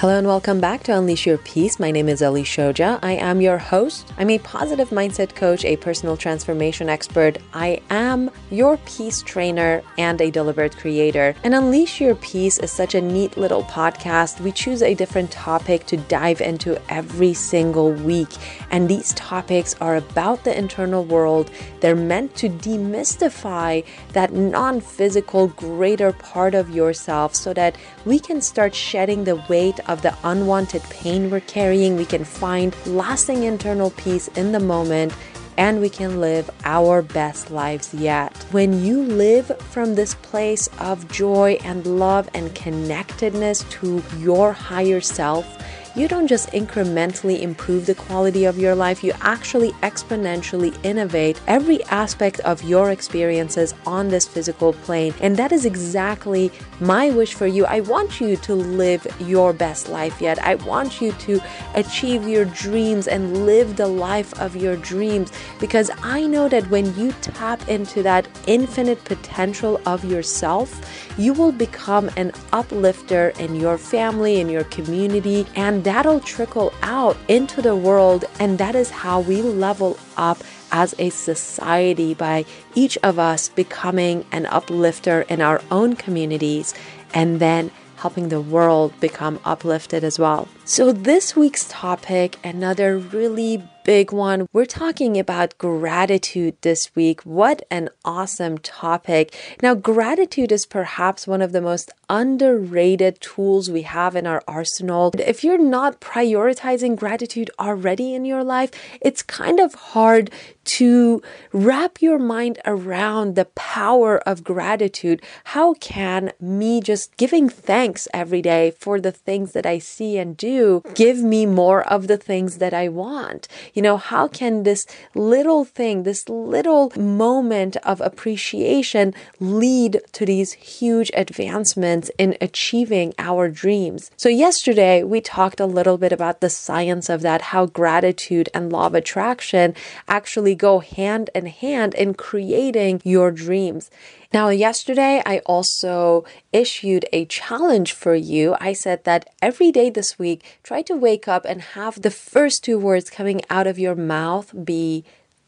Hello and welcome back to Unleash Your Peace. My name is Ali Shoja. I am your host. I'm a positive mindset coach, a personal transformation expert. I am your peace trainer and a deliberate creator. And Unleash Your Peace is such a neat little podcast. We choose a different topic to dive into every single week. And these topics are about the internal world. They're meant to demystify that non physical, greater part of yourself so that we can start shedding the weight of the unwanted pain we're carrying. We can find lasting internal peace in the moment and we can live our best lives yet. When you live from this place of joy and love and connectedness to your higher self, you don't just incrementally improve the quality of your life, you actually exponentially innovate every aspect of your experiences on this physical plane. And that is exactly my wish for you. I want you to live your best life yet. I want you to achieve your dreams and live the life of your dreams because I know that when you tap into that infinite potential of yourself, you will become an uplifter in your family, in your community, and that'll trickle out into the world. And that is how we level up as a society by each of us becoming an uplifter in our own communities and then helping the world become uplifted as well. So, this week's topic, another really big one. We're talking about gratitude this week. What an awesome topic. Now, gratitude is perhaps one of the most underrated tools we have in our arsenal. If you're not prioritizing gratitude already in your life, it's kind of hard to wrap your mind around the power of gratitude. How can me just giving thanks every day for the things that I see and do give me more of the things that I want? You know, how can this little thing, this little moment of appreciation lead to these huge advancements in achieving our dreams? So, yesterday we talked a little bit about the science of that, how gratitude and law of attraction actually go hand in hand in creating your dreams. Now, yesterday I also issued a challenge for you. I said that every day this week, try to wake up and have the first two words coming out of your mouth be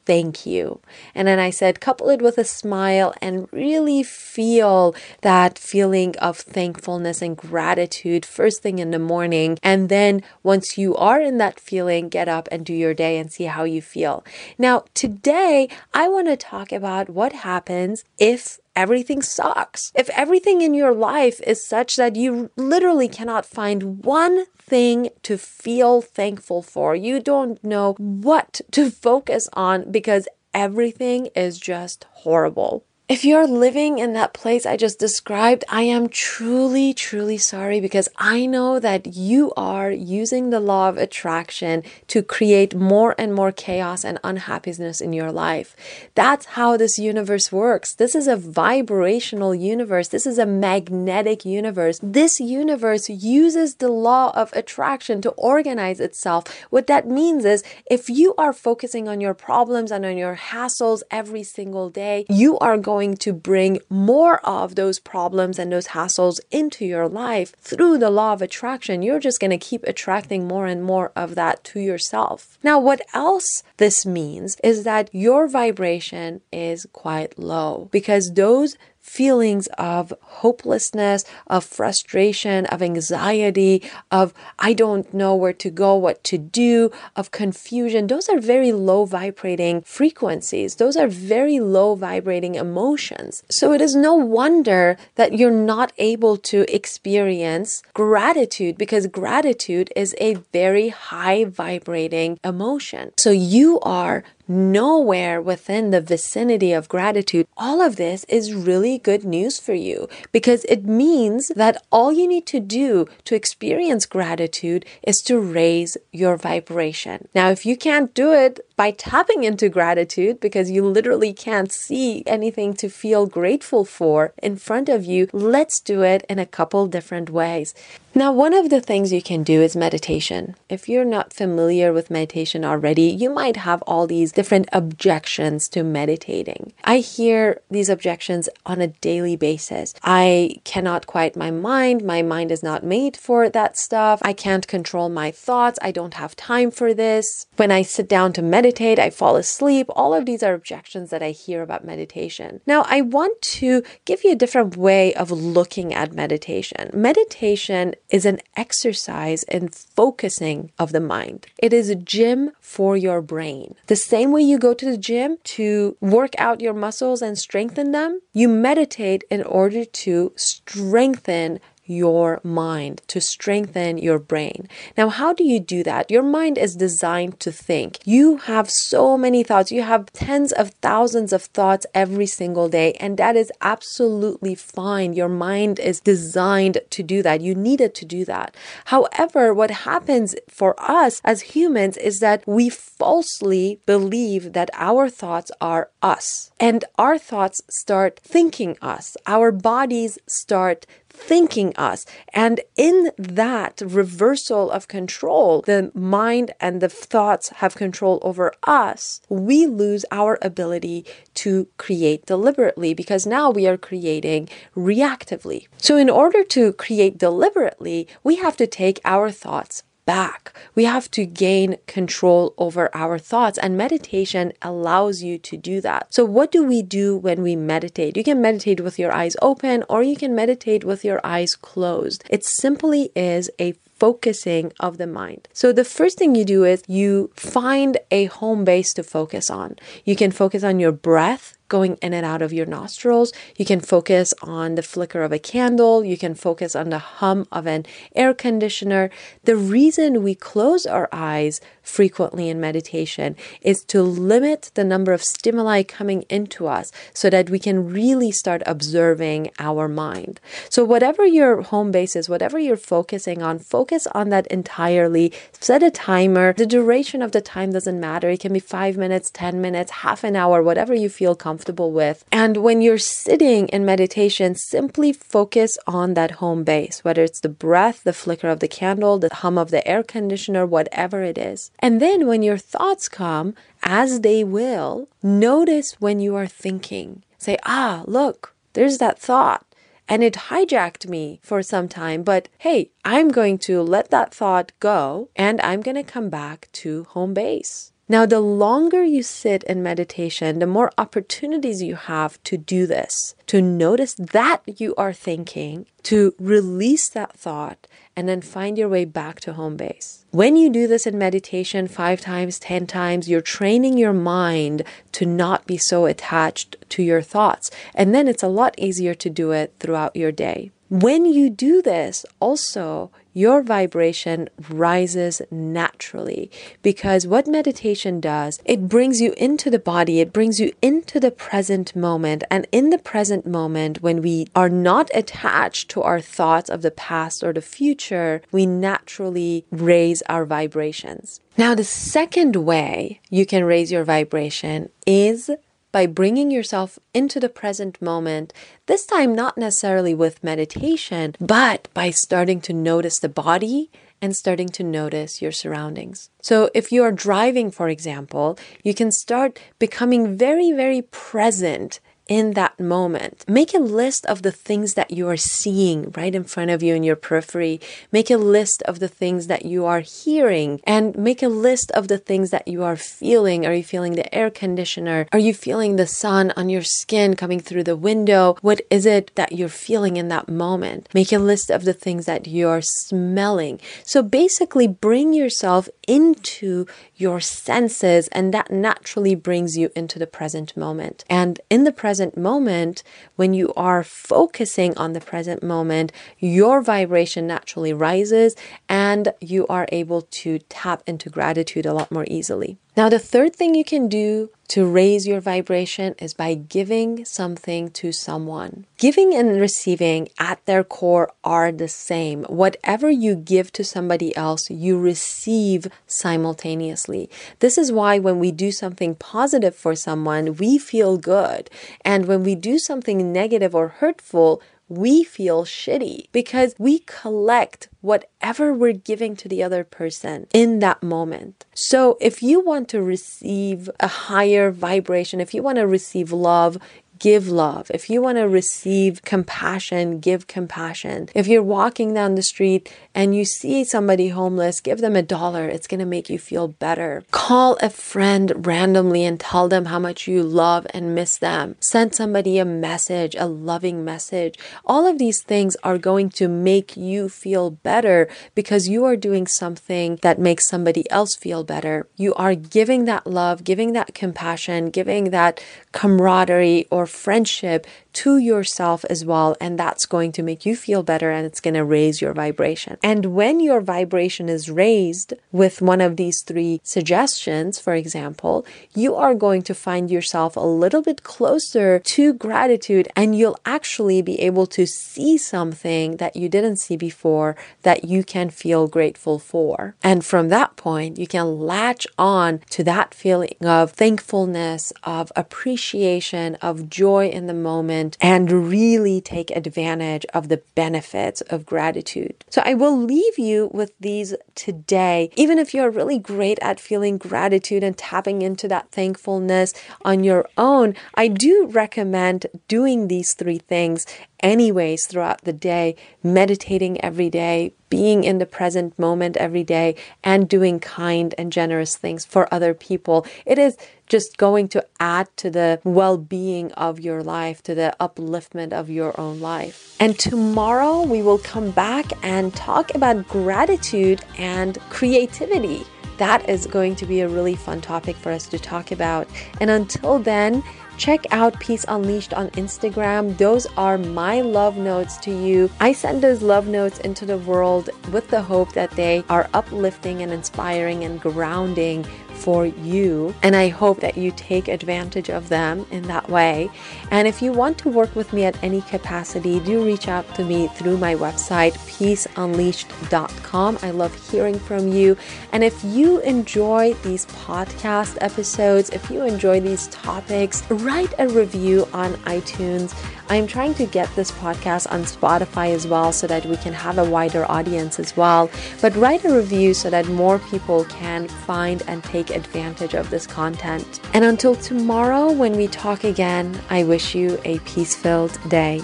thank you. And then I said, couple it with a smile and really feel that feeling of thankfulness and gratitude first thing in the morning. And then once you are in that feeling, get up and do your day and see how you feel. Now, today I want to talk about what happens if everything sucks. If everything in your life is such that you literally cannot find one thing to feel thankful for, you don't know what to focus on because everything is just horrible. If you're living in that place I just described, I am truly, truly sorry because I know that you are using the law of attraction to create more and more chaos and unhappiness in your life. That's how this universe works. This is a vibrational universe. This is a magnetic universe. This universe uses the law of attraction to organize itself. What that means is if you are focusing on your problems and on your hassles every single day, you are going going to bring more of those problems and those hassles into your life through the law of attraction. You're just going to keep attracting more and more of that to yourself. Now, what else this means is that your vibration is quite low because those feelings of hopelessness, of frustration, of anxiety, of I don't know where to go, what to do, of confusion. Those are very low vibrating frequencies. Those are very low vibrating emotions. So it is no wonder that you're not able to experience gratitude because gratitude is a very high vibrating emotion. So you are nowhere within the vicinity of gratitude, all of this is really good news for you because it means that all you need to do to experience gratitude is to raise your vibration. Now, if you can't do it by tapping into gratitude because you literally can't see anything to feel grateful for in front of you. Let's do it in a couple different ways. Now, one of the things you can do is meditation. If you're not familiar with meditation already, you might have all these different objections to meditating. I hear these objections on a daily basis. I cannot quiet my mind. My mind is not made for that stuff. I can't control my thoughts. I don't have time for this. When I sit down to meditate, I fall asleep. All of these are objections that I hear about meditation. Now, I want to give you a different way of looking at meditation. Meditation is an exercise in focusing of the mind. It is a gym for your brain. The same way you go to the gym to work out your muscles and strengthen them, you meditate in order to strengthen your mind, to strengthen your brain. Now, how do you do that? Your mind is designed to think. You have so many thoughts. You have tens of thousands of thoughts every single day, and that is absolutely fine. Your mind is designed to do that. You need it to do that. However, what happens for us as humans is that we falsely believe that our thoughts are us, and our thoughts start thinking us. Our bodies start thinking us. And in that reversal of control, the mind and the thoughts have control over us, we lose our ability to create deliberately because now we are creating reactively. So, in order to create deliberately, we have to take our thoughts back. We have to gain control over our thoughts, and meditation allows you to do that. So, what do we do when we meditate? You can meditate with your eyes open, or you can meditate with your eyes closed. It simply is a focusing of the mind. So the first thing you do is you find a home base to focus on. You can focus on your breath going in and out of your nostrils. You can focus on the flicker of a candle. You can focus on the hum of an air conditioner. The reason we close our eyes frequently in meditation is to limit the number of stimuli coming into us so that we can really start observing our mind. So, whatever your home base is, whatever you're focusing on, focus on that entirely. Set a timer. The duration of the time doesn't matter. It can be five minutes, 10 minutes, half an hour, whatever you feel comfortable comfortable with. And when you're sitting in meditation, simply focus on that home base, whether it's the breath, the flicker of the candle, the hum of the air conditioner, whatever it is. And then when your thoughts come, as they will, notice when you are thinking. Say, ah, look, there's that thought and it hijacked me for some time. But hey, I'm going to let that thought go and I'm going to come back to home base. Now, the longer you sit in meditation, the more opportunities you have to do this, to notice that you are thinking, to release that thought, and then find your way back to home base. When you do this in meditation five times, 10 times, you're training your mind to not be so attached to your thoughts. And then it's a lot easier to do it throughout your day. When you do this, also, your vibration rises naturally because what meditation does, it brings you into the body, it brings you into the present moment. And in the present moment, when we are not attached to our thoughts of the past or the future, we naturally raise our vibrations. Now, the second way you can raise your vibration is by bringing yourself into the present moment, this time not necessarily with meditation, but by starting to notice the body and starting to notice your surroundings. So, if you are driving, for example, you can start becoming very, very present in that moment. Make a list of the things that you are seeing right in front of you in your periphery. Make a list of the things that you are hearing and make a list of the things that you are feeling. Are you feeling the air conditioner? Are you feeling the sun on your skin coming through the window? What is it that you're feeling in that moment? Make a list of the things that you're smelling. So basically, bring yourself into your senses, and that naturally brings you into the present moment. And in the present moment, when you are focusing on the present moment, your vibration naturally rises and you are able to tap into gratitude a lot more easily. Now, the third thing you can do to raise your vibration is by giving something to someone. Giving and receiving at their core are the same. Whatever you give to somebody else, you receive simultaneously. This is why when we do something positive for someone, we feel good. And when we do something negative or hurtful, we feel shitty because we collect whatever we're giving to the other person in that moment. So if you want to receive a higher vibration, if you want to receive love, give love. If you want to receive compassion, give compassion. If you're walking down the street and you see somebody homeless, give them a dollar. It's going to make you feel better. Call a friend randomly and tell them how much you love and miss them. Send somebody a message, a loving message. All of these things are going to make you feel better because you are doing something that makes somebody else feel better. You are giving that love, giving that compassion, giving that camaraderie or friendship to yourself as well. And that's going to make you feel better and it's going to raise your vibration. And when your vibration is raised with one of these three suggestions, for example, you are going to find yourself a little bit closer to gratitude and you'll actually be able to see something that you didn't see before that you can feel grateful for. And from that point, you can latch on to that feeling of thankfulness, of appreciation, of joy in the moment, and really take advantage of the benefits of gratitude. So I will leave you with these today. Even if you're really great at feeling gratitude and tapping into that thankfulness on your own, I do recommend doing these three things anyways throughout the day, meditating every day, being in the present moment every day, and doing kind and generous things for other people. It is just going to add to the well being of your life, to the upliftment of your own life. And tomorrow we will come back and talk about gratitude and creativity. That is going to be a really fun topic for us to talk about. And until then, Check out Peace Unleashed on Instagram. Those are my love notes to you. I send those love notes into the world with the hope that they are uplifting and inspiring and grounding for you. And I hope that you take advantage of them in that way. And if you want to work with me at any capacity, do reach out to me through my website, peaceunleashed.com. I love hearing from you. And if you enjoy these podcast episodes, if you enjoy these topics, write a review on iTunes. I'm trying to get this podcast on Spotify as well so that we can have a wider audience as well. But write a review so that more people can find and take advantage of this content. And until tomorrow, when we talk again, I wish you a peace filled day.